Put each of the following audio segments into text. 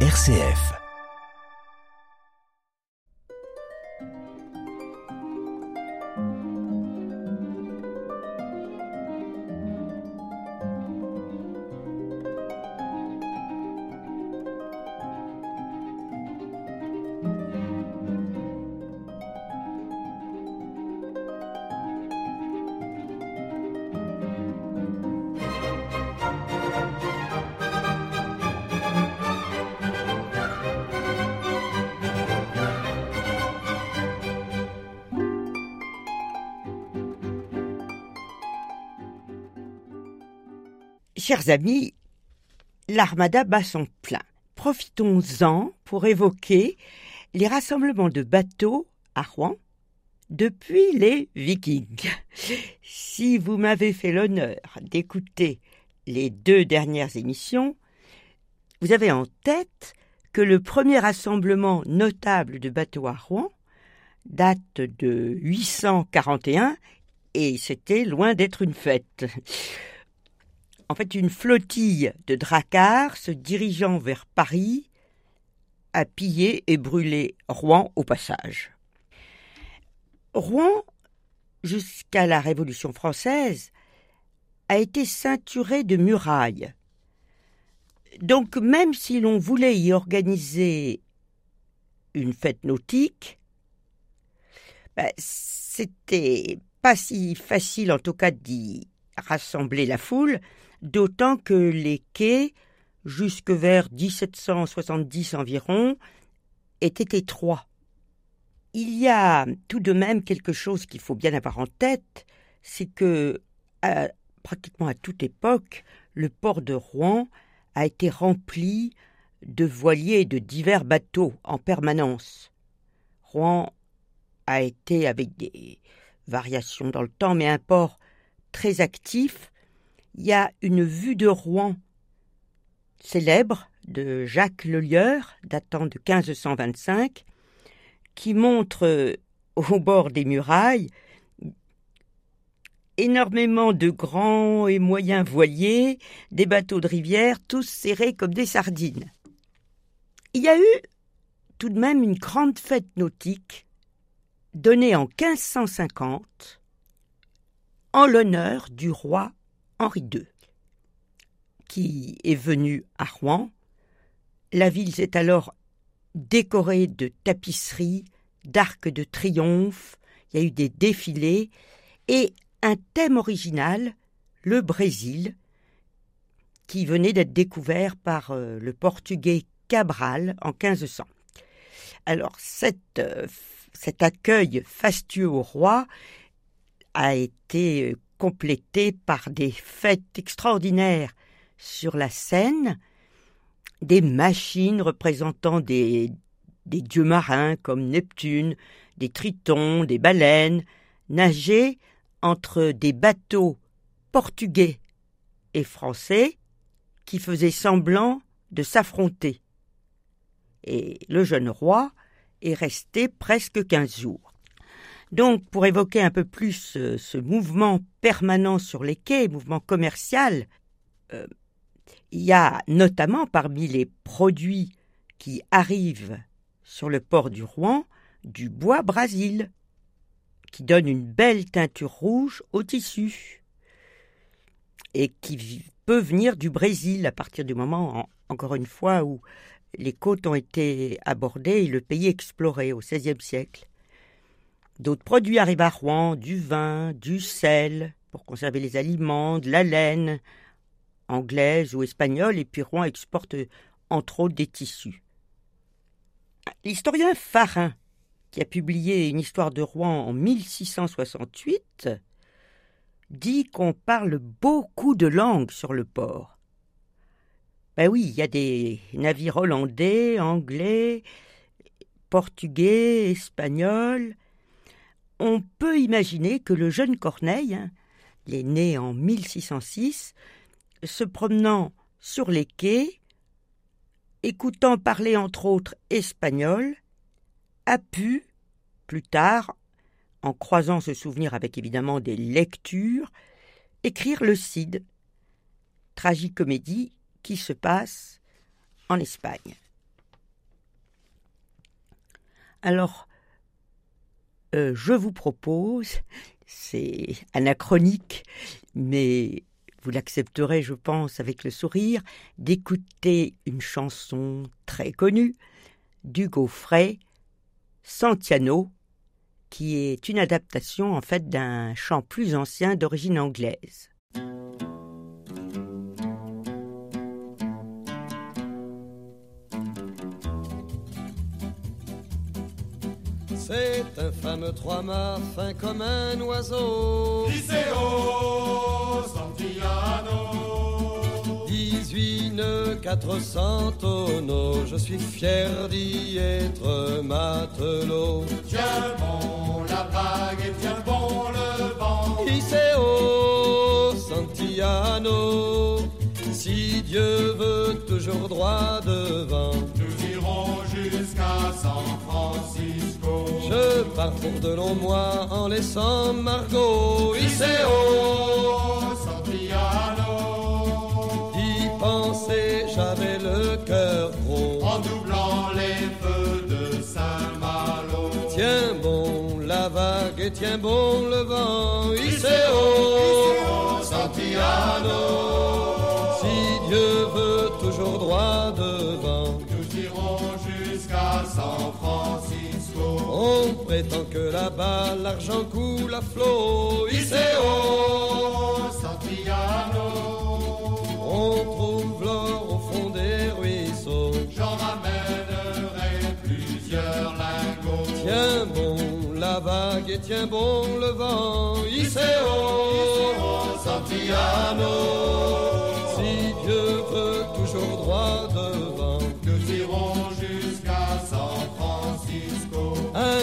RCF. Amis, l'armada bat son plein. Profitons-en pour évoquer les rassemblements de bateaux à Rouen depuis les Vikings. Si vous m'avez fait l'honneur d'écouter les deux dernières émissions, vous avez en tête que le premier rassemblement notable de bateaux à Rouen date de 841 et c'était loin d'être une fête en fait une flottille de dracars se dirigeant vers Paris a pillé et brûlé Rouen au passage. Rouen, jusqu'à la Révolution française, a été ceinturé de murailles. Donc même si l'on voulait y organiser une fête nautique, ben, c'était pas si facile en tout cas d'y rassembler la foule, d'autant que les quais, jusque vers 1770 environ, étaient étroits. Il y a tout de même quelque chose qu'il faut bien avoir en tête, c'est que, pratiquement à toute époque, le port de Rouen a été rempli de voiliers et de divers bateaux en permanence. Rouen a été, avec des variations dans le temps, mais un port très actif il y a une vue de Rouen célèbre de Jacques Lelieur, datant de 1525, qui montre au bord des murailles énormément de grands et moyens voiliers, des bateaux de rivière, tous serrés comme des sardines. Il y a eu tout de même une grande fête nautique donnée en 1550 l'honneur du roi Henri II, qui est venu à Rouen. La ville s'est alors décorée de tapisseries, d'arcs de triomphe, il y a eu des défilés et un thème original, le Brésil, qui venait d'être découvert par euh, le portugais Cabral en 1500. Alors euh, cet accueil fastueux au roi a été euh, complété par des fêtes extraordinaires sur la scène, des machines représentant des, des dieux marins comme Neptune, des tritons, des baleines, nager entre des bateaux portugais et français qui faisaient semblant de s'affronter. Et le jeune roi est resté presque quinze jours. Donc, pour évoquer un peu plus euh, ce mouvement permanent sur les quais, mouvement commercial, euh, il y a notamment parmi les produits qui arrivent sur le port du Rouen du bois Brasil, qui donne une belle teinture rouge au tissu et qui peut venir du Brésil à partir du moment, encore une fois, où les côtes ont été abordées et le pays exploré au XVIe siècle. D'autres produits arrivent à Rouen, du vin, du sel, pour conserver les aliments, de la laine, anglaise ou espagnole, et puis Rouen exporte entre autres des tissus. L'historien Farin, qui a publié une histoire de Rouen en 1668, dit qu'on parle beaucoup de langues sur le port. Ben oui, il y a des navires hollandais, anglais, portugais, espagnols, on peut imaginer que le jeune Corneille, né en 1606, se promenant sur les quais, écoutant parler entre autres espagnol, a pu, plus tard, en croisant ce souvenir avec évidemment des lectures, écrire le Cid, tragicomédie qui se passe en Espagne. Alors, euh, je vous propose, c'est anachronique, mais vous l'accepterez, je pense, avec le sourire, d'écouter une chanson très connue d'Hugo Frey, Santiano, qui est une adaptation en fait d'un chant plus ancien d'origine anglaise. C'est un fameux trois-mâts fin comme un oiseau. Liceo Santillano. 18 nœuds, 400 tonneaux. Je suis fier d'y être matelot. Tiens bon la vague et tiens bon le vent. Liceo Santillano. Si Dieu veut toujours droit devant. Nous irons jusqu'à San Francisco. Je pars pour de longs mois en laissant Margot. Liceo Santillano. Y penser, j'avais le cœur gros. En doublant les feux de Saint-Malo. Tiens bon la vague et tiens bon le vent. Iceo Santillano. On prétend que là-bas l'argent coule à flot. Iceo Santillano. On trouve l'or au fond des ruisseaux. J'en ramènerai plusieurs lingots. Tiens bon la vague et tiens bon le vent. Iceo Santillano.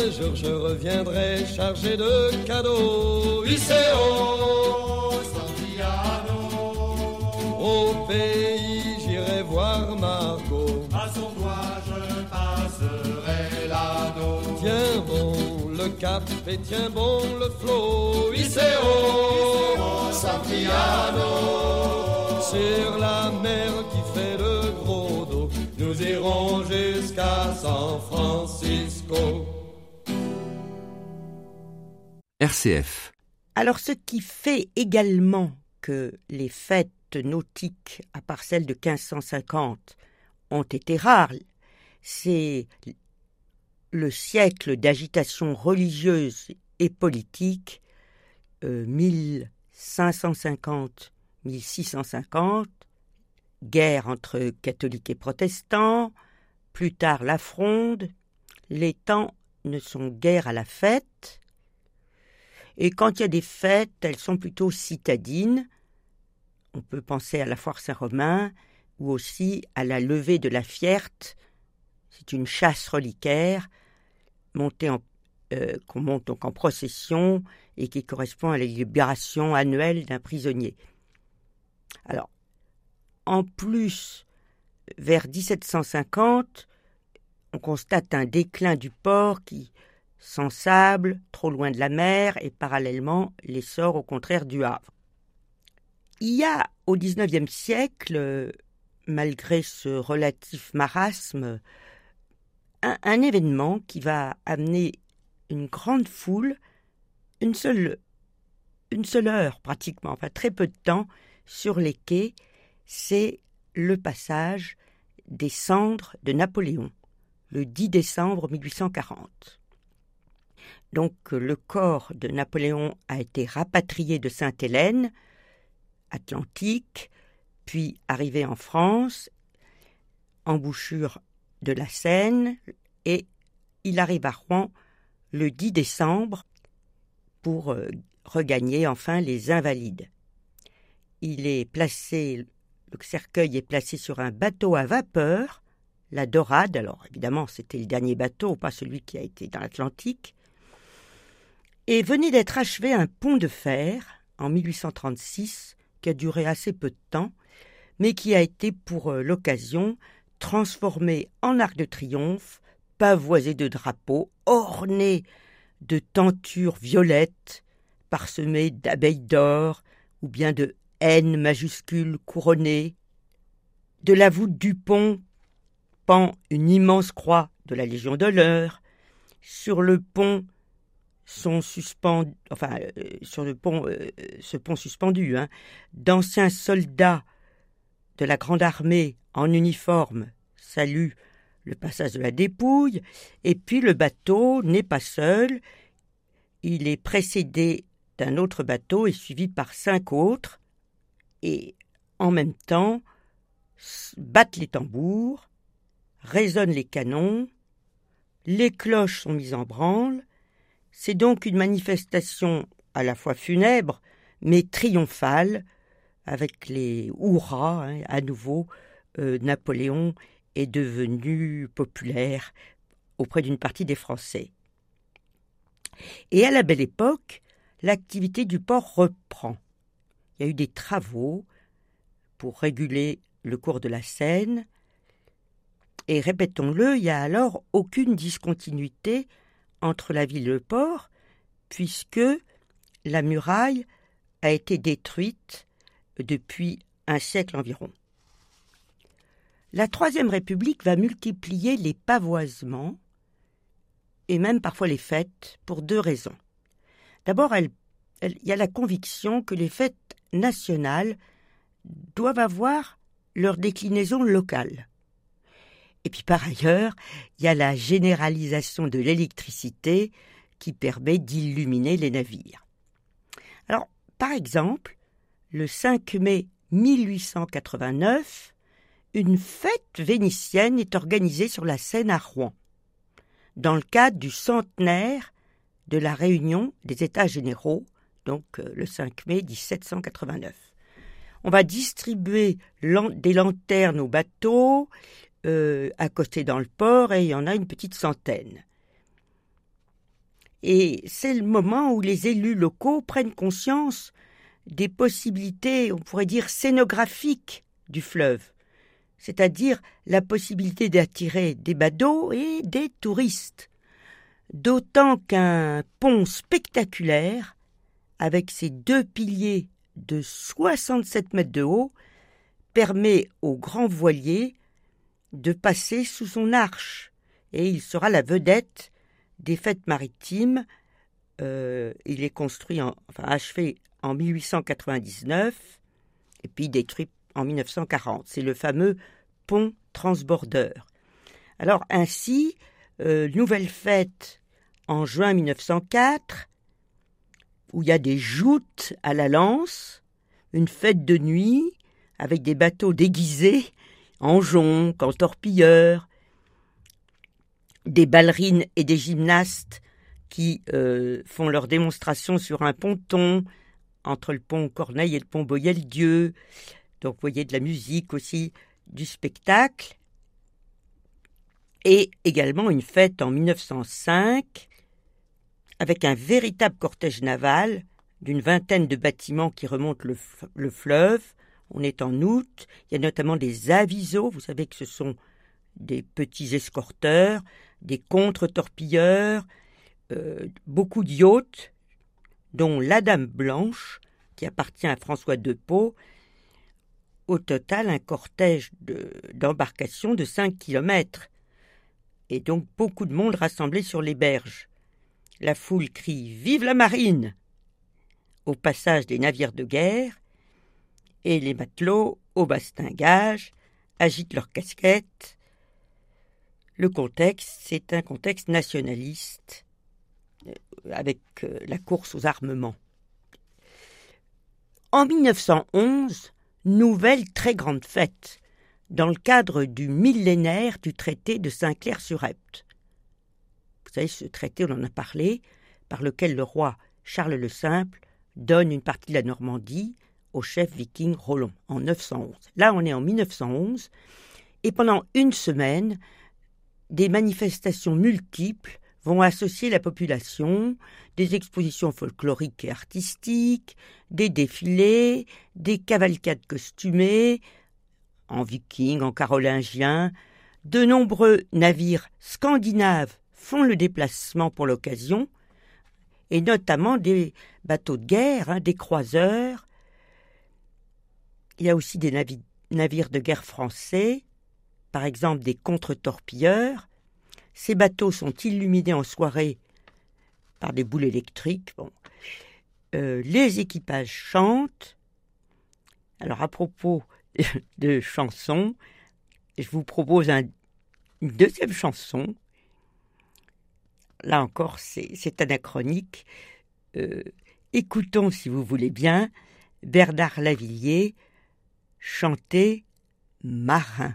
Un jour je reviendrai chargé de cadeaux. Iceo Santillano. Au pays j'irai voir Margot. À son doigt je passerai l'anneau. Tiens bon le cap et tiens bon le flot. Iceo Santillano. Sur la mer qui fait le gros dos. Nous irons jusqu'à San Francisco. Alors ce qui fait également que les fêtes nautiques, à part celles de 1550, ont été rares, c'est le siècle d'agitation religieuse et politique, euh, 1550-1650, guerre entre catholiques et protestants, plus tard la fronde, les temps ne sont guère à la fête, et quand il y a des fêtes, elles sont plutôt citadines. On peut penser à la foire Saint-Romain ou aussi à la levée de la Fierte. C'est une chasse reliquaire montée euh, qu'on monte donc en procession et qui correspond à la libération annuelle d'un prisonnier. Alors, en plus, vers 1750, on constate un déclin du port qui sans sable, trop loin de la mer, et parallèlement l'essor au contraire du Havre. Il y a au XIXe siècle, malgré ce relatif marasme, un, événement qui va amener une grande foule, une seule, une seule heure pratiquement, enfin très peu de temps, sur les quais, c'est le passage des cendres de Napoléon, le 10 décembre 1840. Donc le corps de Napoléon a été rapatrié de Sainte-Hélène, Atlantique, puis arrivé en France, embouchure de la Seine, et il arrive à Rouen le 10 décembre pour euh, regagner enfin les Invalides. Il est placé, le cercueil est placé sur un bateau à vapeur, la Dorade, alors évidemment c'était le dernier bateau, pas celui qui a été dans l'Atlantique, et venait d'être achevé un pont de fer en 1836 qui a duré assez peu de temps, mais qui a été pour l'occasion transformé en arc de triomphe, pavoisé de drapeaux, orné de tentures violettes, parsemées d'abeilles d'or ou bien de N majuscules couronnées. De la voûte du pont pend une immense croix de la Légion d'honneur, Sur le pont sont suspendus, enfin, euh, sur le pont, euh, ce pont suspendu, hein, d'anciens soldats de la Grande Armée en uniforme. Saluent le passage de la dépouille, et puis le bateau n'est pas seul, il est précédé d'un autre bateau et suivi par cinq autres, et en même temps battent les tambours, résonnent les canons, les cloches sont mises en branle, c'est donc une manifestation à la fois funèbre mais triomphale, avec les hurrahs hein, à nouveau. Euh, Napoléon est devenu populaire auprès d'une partie des Français. Et à la belle époque, l'activité du port reprend. Il y a eu des travaux pour réguler le cours de la Seine, et répétons-le, il n'y a alors aucune discontinuité entre la ville et le port, puisque la muraille a été détruite depuis un siècle environ. La Troisième République va multiplier les pavoisements et même parfois les fêtes pour deux raisons. D'abord, il y a la conviction que les fêtes nationales doivent avoir leur déclinaison locale. Et puis par ailleurs, il y a la généralisation de l'électricité qui permet d'illuminer les navires. Alors, par exemple, le 5 mai 1889, une fête vénitienne est organisée sur la Seine à Rouen, dans le cadre du centenaire de la réunion des États généraux, donc euh, le 5 mai 1789. On va distribuer des lanternes aux bateaux, euh, accostés dans le port, et il y en a une petite centaine. Et c'est le moment où les élus locaux prennent conscience des possibilités, on pourrait dire, scénographiques du fleuve, c'est-à-dire la possibilité d'attirer des badauds et des touristes. D'autant qu'un pont spectaculaire, avec ses deux piliers de 67 mètres de haut permet aux grands voiliers de passer sous son arche, et il sera la vedette des fêtes maritimes. Euh, il est construit, en, enfin achevé en 1899 et puis détruit en 1940. C'est le fameux pont transbordeur. Alors ainsi, euh, nouvelle fête en juin 1904, où il y a des joutes à la lance, une fête de nuit avec des bateaux déguisés en joncs, en torpilleurs, des ballerines et des gymnastes qui euh, font leur démonstration sur un ponton entre le pont Corneille et le pont Boyel-Dieu. Donc vous voyez de la musique aussi, du spectacle. Et également une fête en 1905 avec un véritable cortège naval d'une vingtaine de bâtiments qui remontent le, fleuve. On est en août. Il y a notamment des avisos. Vous savez que ce sont des petits escorteurs, des contre-torpilleurs, euh, beaucoup d'yachts, dont la Dame Blanche, qui appartient à François de. Au total, un cortège d'embarcations de, de 5 kilomètres. Et donc beaucoup de monde rassemblé sur les berges. La foule crie Vive la marine au passage des navires de guerre, et les matelots, au bastingage, agitent leurs casquettes. Le contexte, c'est un contexte nationaliste, euh, avec euh, la course aux armements. En 1911, nouvelle très grande fête, dans le cadre du millénaire du traité de Saint-Clair-sur-Epte. Vous savez, ce traité, on en a parlé, par lequel le roi Charles le Simple donne une partie de la Normandie au chef viking Roland en 911. Là, on est en 1911, et pendant une semaine, des manifestations multiples vont associer la population, des expositions folkloriques et artistiques, des défilés, des cavalcades costumées, en viking, en carolingien, de nombreux navires scandinaves font le déplacement pour l'occasion, et notamment des bateaux de guerre, hein, des croiseurs. Il y a aussi des navires de guerre français, par exemple des contre-torpilleurs. Ces bateaux sont illuminés en soirée par des boules électriques. Euh, les équipages chantent. Alors à propos de chansons, je vous propose une deuxième chanson. Là encore, c'est anachronique. Euh, écoutons, si vous voulez bien, Bernard Lavillier chanter Marin.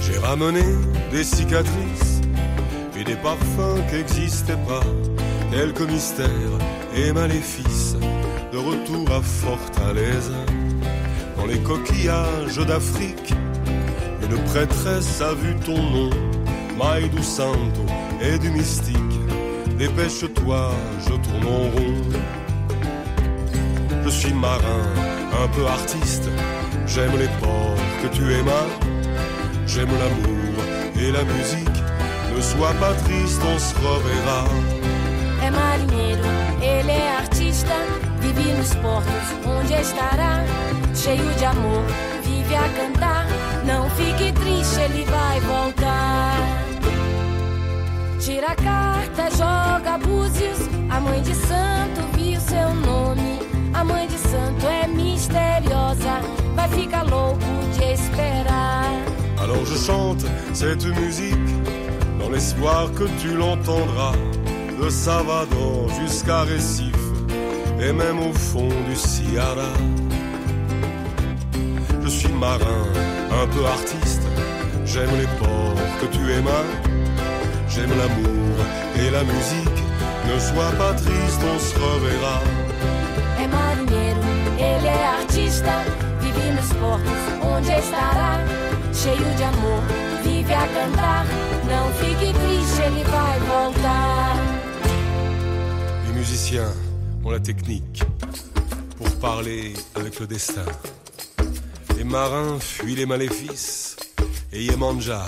J'ai ramené des cicatrices et des parfums qui n'existaient pas, quelques mystères et maléfices de retour à Fortaleza. Dans les coquillages d'Afrique, une prêtresse a vu ton nom, Maïdou Santo, et du mystique. Dépêche-toi, je tourne en rond. Je suis marin, un peu artiste. J'aime les ports que tu aimas. J'aime l'amour et la musique. Ne sois pas triste, on se reverra. É marinheiro, ele é artista, vive nos portos onde estará, de vive. Não fique triste, ele vai voltar. Tira a carta, joga búzios. A mãe de santo viu seu nome. A mãe de santo é misteriosa, vai ficar louco de esperar. Alors je chante cette musique dans l'espoir que tu l'entendras. De Salvador jusqu'à Recife et même au fond du Sierra. Je suis marin, un peu artiste. J'aime les ports que tu aimas. J'aime l'amour et la musique. Ne sois pas triste, on se reverra. É marinheiro, ele é artista, vive nos portos onde estará, cheio de amor, vive a cantar. Não fique triste, ele vai voltar. Les musiciens ont la technique pour parler avec le destin. Les marins fuient les maléfices et Yemanja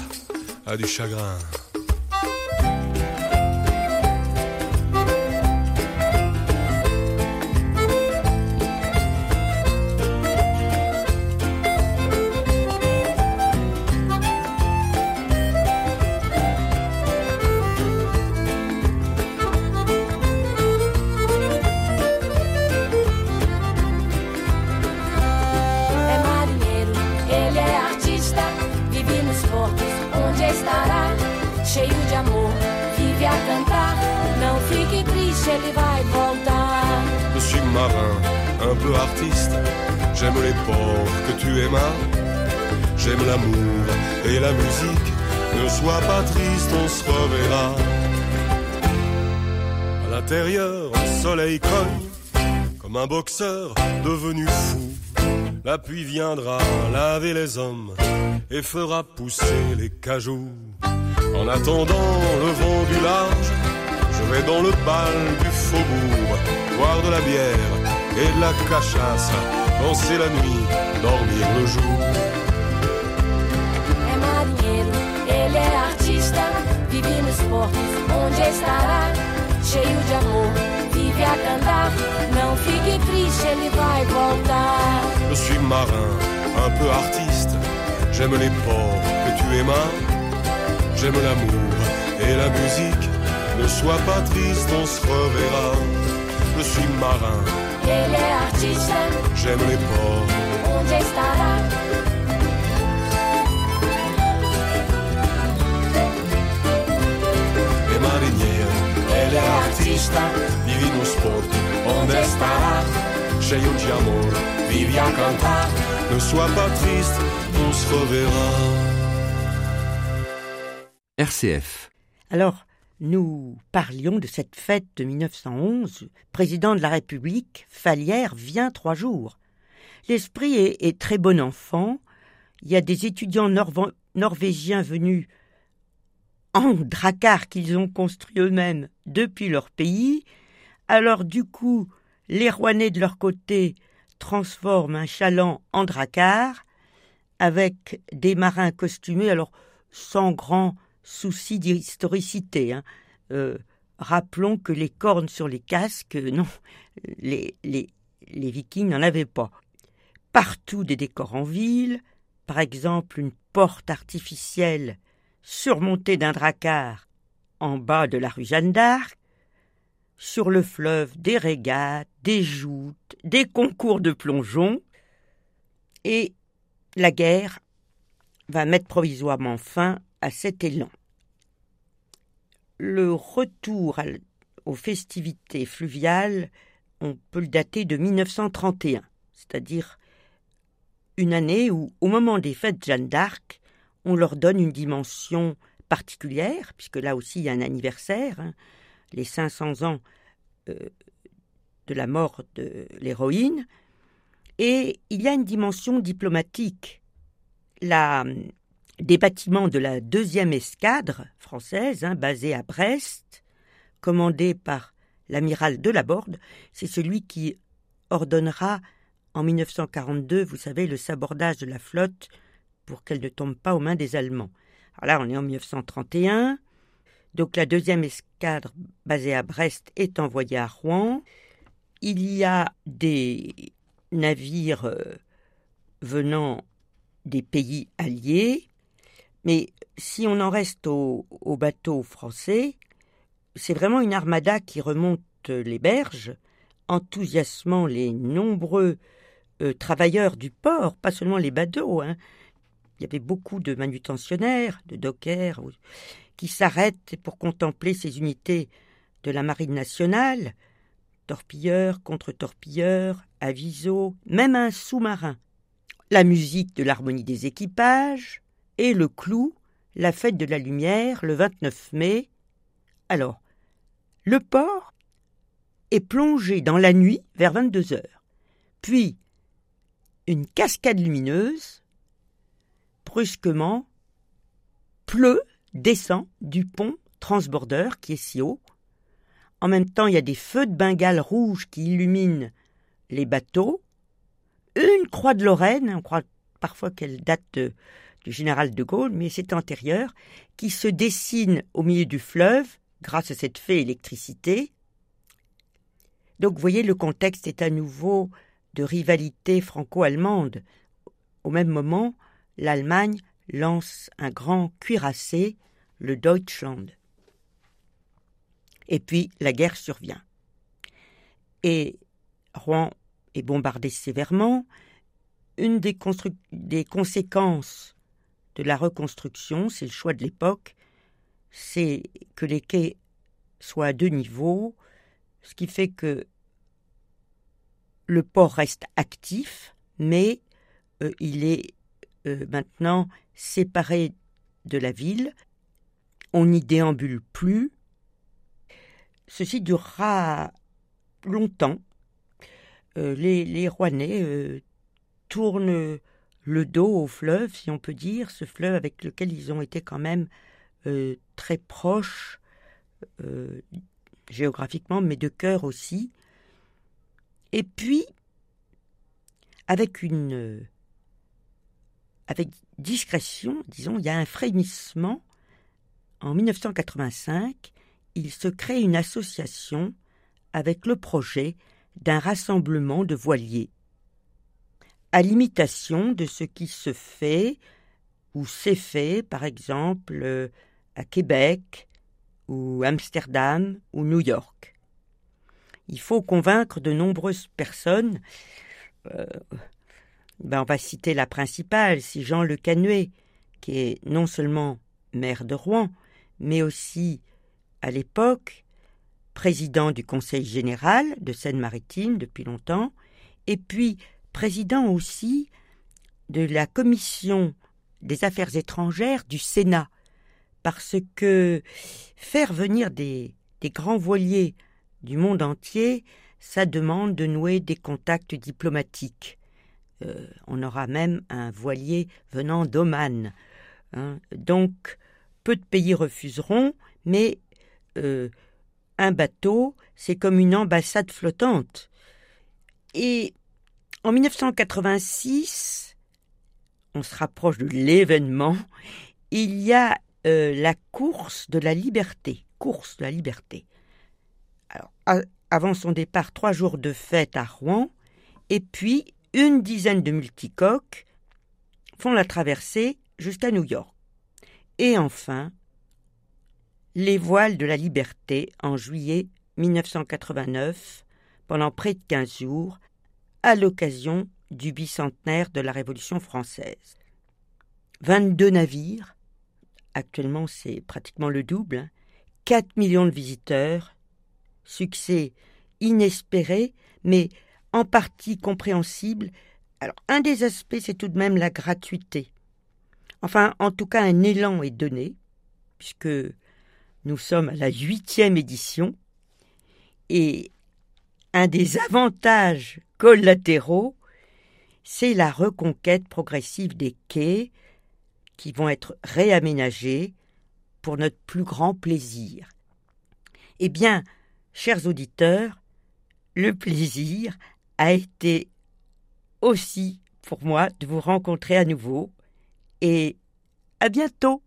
a du chagrin. Devenu fou. La pluie viendra laver les hommes et fera pousser les cajoux. En attendant le vent du large, je vais dans le bal du faubourg, boire de la bière et de la cachasse, danser la nuit, dormir le jour. Vive a cantar. Não fique triste, ele vai voltar. Je suis marin, un peu artiste. J'aime les ports que tu aimas. J'aime l'amour et la musique. Ne sois pas triste, on se reverra. Je suis marin, Ele é artista, j'aime les ports. estará? Cheio de amor, vive a cantar. Ne sois pas triste, on se reverra. RCF. Alors, nous parlions de cette fête de 1911. Président de la République, Falière vient trois jours. L'esprit est, est très bon enfant. Il y a des étudiants norvo- norvégiens venus en dracar qu'ils ont construit eux-mêmes depuis leur pays. Alors du coup, les Rouennais de leur côté transforment un chaland en dracar avec des marins costumés, alors sans grand souci d'historicité. hein. Euh, rappelons que les cornes sur les casques, non, les, les, les vikings n'en avaient pas. Partout des décors en ville, par exemple une porte artificielle surmontée d'un dracard en bas de la rue Jeanne d'Arc, sur le fleuve des régates, des joutes, des concours de plongeon, et la guerre va mettre provisoirement fin à cet élan. Le retour aux festivités fluviales, on peut le dater de 1931, c'est-à-dire une année où, au moment des fêtes Jeanne d'Arc, on leur donne une dimension particulière, puisque là aussi il y a un anniversaire, hein, les 500 ans euh, de la mort de l'héroïne, et il y a une dimension diplomatique. La, des bâtiments de la deuxième escadre française, hein, basée à Brest, commandé par l'amiral de la Borde, c'est celui qui ordonnera en 1942, vous savez, le sabordage de la flotte pour qu'elle ne tombe pas aux mains des Allemands. Alors on est en 1931. Donc la deuxième escadre basée à Brest est envoyée à Rouen. Il y a des navires euh, venant des pays alliés, mais si on en reste aux, bateaux français, c'est vraiment une armada qui remonte les berges, enthousiasmant les nombreux euh, travailleurs du port, pas seulement les bateaux. Hein. Il y avait beaucoup de manutentionnaires, de dockers, qui s'arrêtent pour contempler ces unités de la marine nationale, torpilleurs, contre-torpilleurs, avisos, même un sous-marin. La musique de l'harmonie des équipages, et le clou, la fête de la lumière, le 29 mai. Alors, le port est plongé dans la nuit vers 22 heures. Puis, une cascade lumineuse, brusquement, pleut, descend du pont transborder qui est si haut. En même temps, il y a des feux de Bengale rouges qui illuminent les bateaux. Une croix de Lorraine, on croit parfois qu'elle date du général de Gaulle, mais c'est antérieur, qui se dessine au milieu du fleuve grâce à cette fée électricité. Donc, vous voyez, le contexte est à nouveau de rivalité franco-allemande. Au même moment, l'Allemagne lance un grand cuirassé, le Deutschland. Et puis la guerre survient. Et Rouen est bombardé sévèrement. Une des, conséquences de la reconstruction, c'est le choix de l'époque, c'est que les quais soient à deux niveaux, ce qui fait que le port reste actif, mais euh, il est euh, maintenant séparé de la ville. On n'y déambule plus. Ceci durera longtemps. Euh, les, les, Rouennais tournent le dos au fleuve, si on peut dire, ce fleuve avec lequel ils ont été quand même très proches géographiquement, mais de cœur aussi. Et puis, avec une. Avec discrétion, disons, il y a un frémissement. En 1985, il se crée une association avec le projet d'un rassemblement de voiliers, à l'imitation de ce qui se fait ou s'est fait, par exemple, à Québec ou Amsterdam ou New York il faut convaincre de nombreuses personnes. Euh, ben on va citer la principale, c'est Jean Le Canuet, qui est non seulement maire de Rouen, mais aussi, à l'époque, président du Conseil général de Seine-Maritime depuis longtemps, et puis président aussi de la Commission des affaires étrangères du Sénat, parce que faire venir des, des grands voiliers du monde entier, ça demande de nouer des contacts diplomatiques. Euh, on aura même un voilier venant d'Oman. Hein. Donc, peu de pays refuseront, mais euh, un bateau, c'est comme une ambassade flottante. Et en 1986, on se rapproche de l'événement, il y a euh, la course de la liberté. Course de la liberté. Alors, avant son départ, trois jours de fête à Rouen, et puis une dizaine de multicoques font la traversée jusqu'à New York. Et enfin, les voiles de la liberté en juillet 1989, pendant près de quinze jours, à l'occasion du bicentenaire de la Révolution française. 22 navires, actuellement c'est pratiquement le double, 4 hein, millions de visiteurs, succès inespéré, mais en partie compréhensible. Alors, un des aspects, c'est tout de même la gratuité. Enfin, en tout cas, un élan est donné, puisque nous sommes à la huitième édition, et un des avantages collatéraux, c'est la reconquête progressive des quais qui vont être réaménagés pour notre plus grand plaisir. Eh bien, chers auditeurs, le plaisir a été aussi pour moi de vous rencontrer à nouveau et à bientôt.